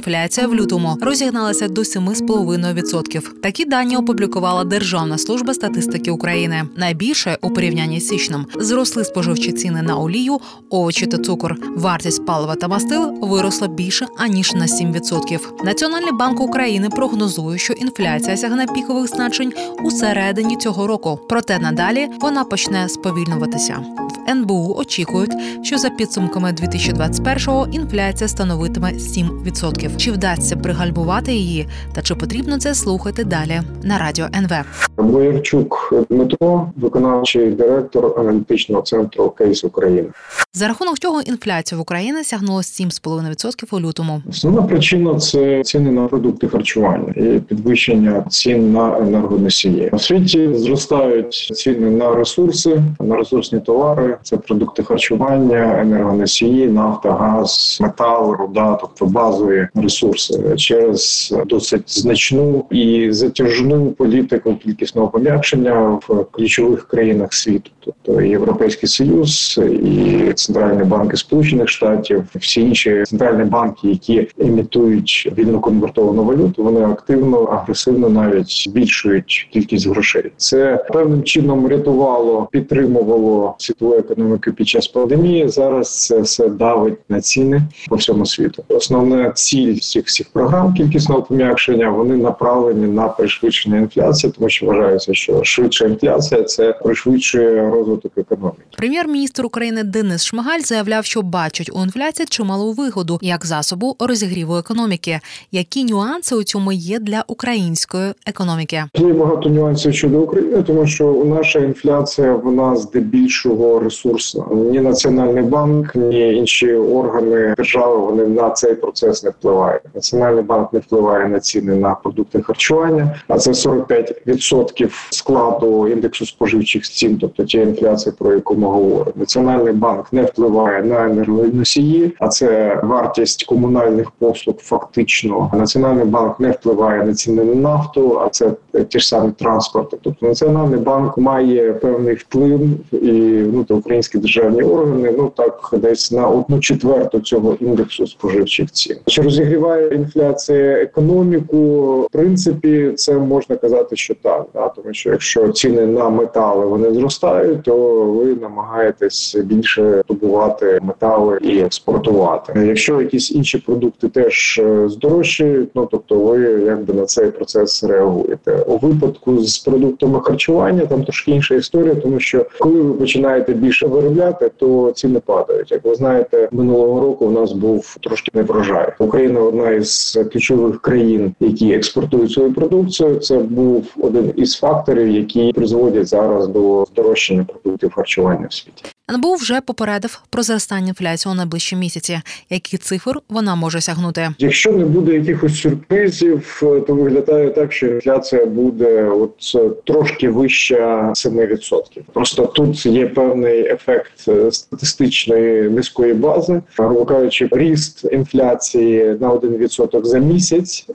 Інфляція в лютому розігналася до 7,5%. Такі дані опублікувала Державна служба статистики України. Найбільше у порівнянні з січнем зросли споживчі ціни на олію, овочі та цукор. Вартість палива та мастил виросла більше аніж на 7%. Національний банк України прогнозує, що інфляція сягне пікових значень у середині цього року. Проте надалі вона почне сповільнюватися. В НБУ очікують, що за підсумками 2021-го інфляція становитиме 7%. Чи вдасться пригальмувати її, та чи потрібно це слухати далі на радіо НВ? Боярчук Дмитро, виконавчий директор аналітичного центру Кейс України. За рахунок чого інфляція в Україні сягнула 7,5% у лютому. Основна причина це ціни на продукти харчування і підвищення цін на енергоносії. У світі зростають ціни на ресурси, на ресурсні товари. Це продукти харчування, енергоносії, нафта, газ, метал, руда, тобто базові ресурси через досить значну і затяжну політику кількісного пом'якшення в ключових країнах світу, тобто Європейський Союз і центральні банки Сполучених Штатів, всі інші центральні банки, які імітують вільно конвертовану валюту, вони активно, агресивно навіть збільшують кількість грошей. Це певним чином рятувало, підтримувало світову економіку під час пандемії. Зараз це все давить на ціни по всьому світу. Основна ціль всіх всіх програм кількісного пом'якшення вони направлені на пришвидшення інфляції, тому що вважається, що швидша інфляція це пришвидшує розвиток економіки. Прем'єр-міністр України Денис Шмигаль заявляв, що бачить у інфляції чималу вигоду як засобу розігріву економіки. Які нюанси у цьому є для української економіки? Є багато нюансів щодо України, тому що наша інфляція вона здебільшого ресурсна. Ні національний банк, ні інші органи держави вони на цей процес не впливають. Національний банк не впливає на ціни на продукти харчування, а це 45% складу індексу споживчих цін, тобто ті інфляції, про яку ми говоримо. Національний банк не впливає на енергоносії, а це вартість комунальних послуг. Фактично, національний банк не впливає на ціни на нафту, а це ті ж самі транспорти. Тобто національний банк має певний вплив і ну українські державні органи. Ну так десь на одну четверту цього індексу споживчих цін. Чи розігріває інфляція економіку? В принципі, це можна казати, що так, да, тому що якщо ціни на метали вони зростають, то ви намагаєтесь більше добувати метали і експортувати. Якщо якісь інші продукти теж е, здорожчають, ну тобто ви якби на цей процес реагуєте у випадку з продуктами харчування. Там трошки інша історія, тому що коли ви починаєте більше виробляти, то ціни падають. Як ви знаєте, минулого року у нас був трошки неврожай. Україна одна із ключових країн, які експортують свою продукцію. Це був один із факторів, які призводять зараз до здорожчання продуктів харчування в світі. НБУ вже попередив про зростання інфляції у найближчі місяці. Які цифр вона може сягнути? Якщо не буде якихось сюрпризів, то виглядає так, що інфляція буде от трошки вища 7%. Просто тут є певний ефект статистичної низької бази, грубо кажучи, ріст інфляції на 1% за місяць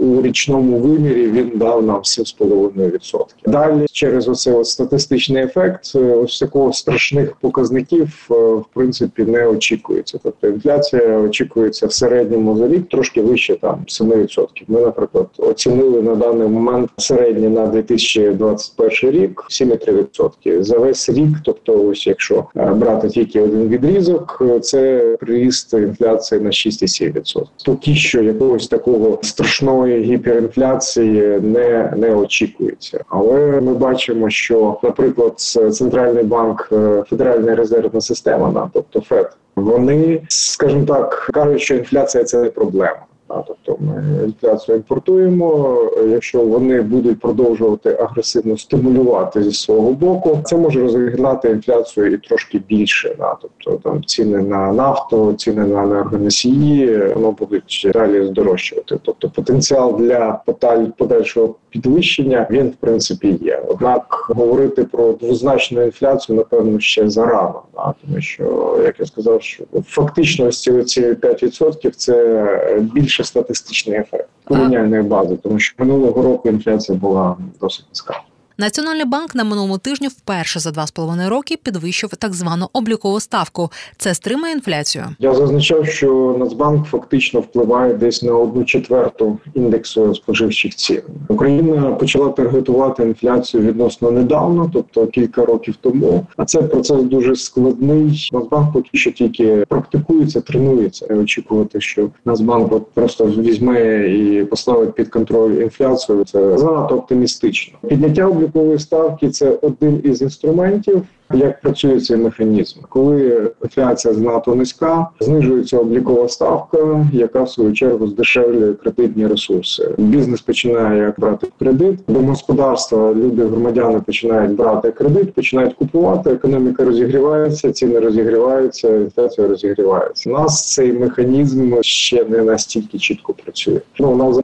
у річному вимірі він дав нам 7,5%. Далі через оце от статистичний ефект, ось такого страшних показників в принципі не очікується. Тобто інфляція очікується в середньому за рік трошки вище там 7%. Ми, наприклад, оцінили на даний момент середнє на 2021 рік 7,3%. За весь рік, тобто, ось якщо брати тільки один відрізок, це приріст інфляції на 6,7%. Поки що якогось такого страшної гіперінфляції не, не очікується, але ми бачимо, що, наприклад, центральний банк Федеральна резервна система, тобто ФЕД, вони, скажімо так, кажуть, що інфляція це не проблема. Тобто Ми інфляцію імпортуємо. Якщо вони будуть продовжувати агресивно стимулювати зі свого боку, це може розігнати інфляцію і трошки більше. Да? Тобто там ціни на нафту, ціни на енергоносії, воно будуть далі здорожчувати. Тобто потенціал для подаль- подальшого підвищення він в принципі є. Однак говорити про двозначну інфляцію напевно ще зарано, да? тому що як я сказав, що фактично ось ці оці 5% – це більше статистичний ефект порівняльної бази, тому що минулого року інфляція була досить низька. Національний банк на минулому тижні вперше за два з половиною роки підвищив так звану облікову ставку. Це стримає інфляцію. Я зазначав, що Нацбанк фактично впливає десь на одну четверту індексу споживчих цін. Україна почала таргетувати інфляцію відносно недавно, тобто кілька років тому. А це процес дуже складний. Нацбанк поки що тільки практикується, тренується. Не очікувати, що Нацбанк от просто візьме і поставить під контроль інфляцію. Це занадто оптимістично. Підняття облікової ставки це один із інструментів. Як працює цей механізм, коли інфляція занадто низька, знижується облікова ставка, яка в свою чергу здешевлює кредитні ресурси. Бізнес починає брати кредит, домогосподарства, люди, громадяни починають брати кредит, починають купувати. Економіка розігрівається, ціни розігріваються, інфляція розігрівається. У нас цей механізм ще не настільки чітко працює. Ну у нас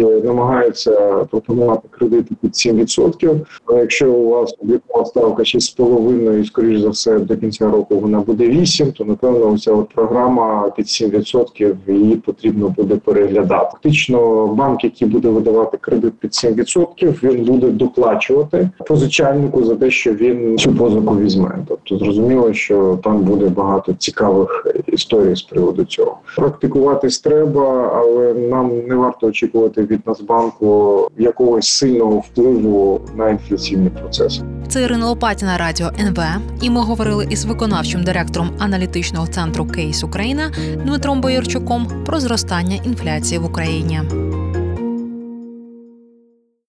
і намагаються пропонувати кредити під 7%. Але якщо у вас облікова ставка 6,5 і, скоріш за все, до кінця року вона буде 8, то напевно оця от програма під 7% її потрібно буде переглядати. Фактично, банк, який буде видавати кредит під 7%, він буде доплачувати позичальнику за те, що він цю позику візьме. Тобто зрозуміло, що там буде багато цікавих історій з приводу цього. Практикуватись треба, але нам не варто очікувати від Нацбанку якогось сильного впливу на інфляційний процес. Це Ірина Лопатіна, радіо НВ. І ми говорили із виконавчим директором аналітичного центру Кейс Україна Дмитром Боярчуком про зростання інфляції в Україні.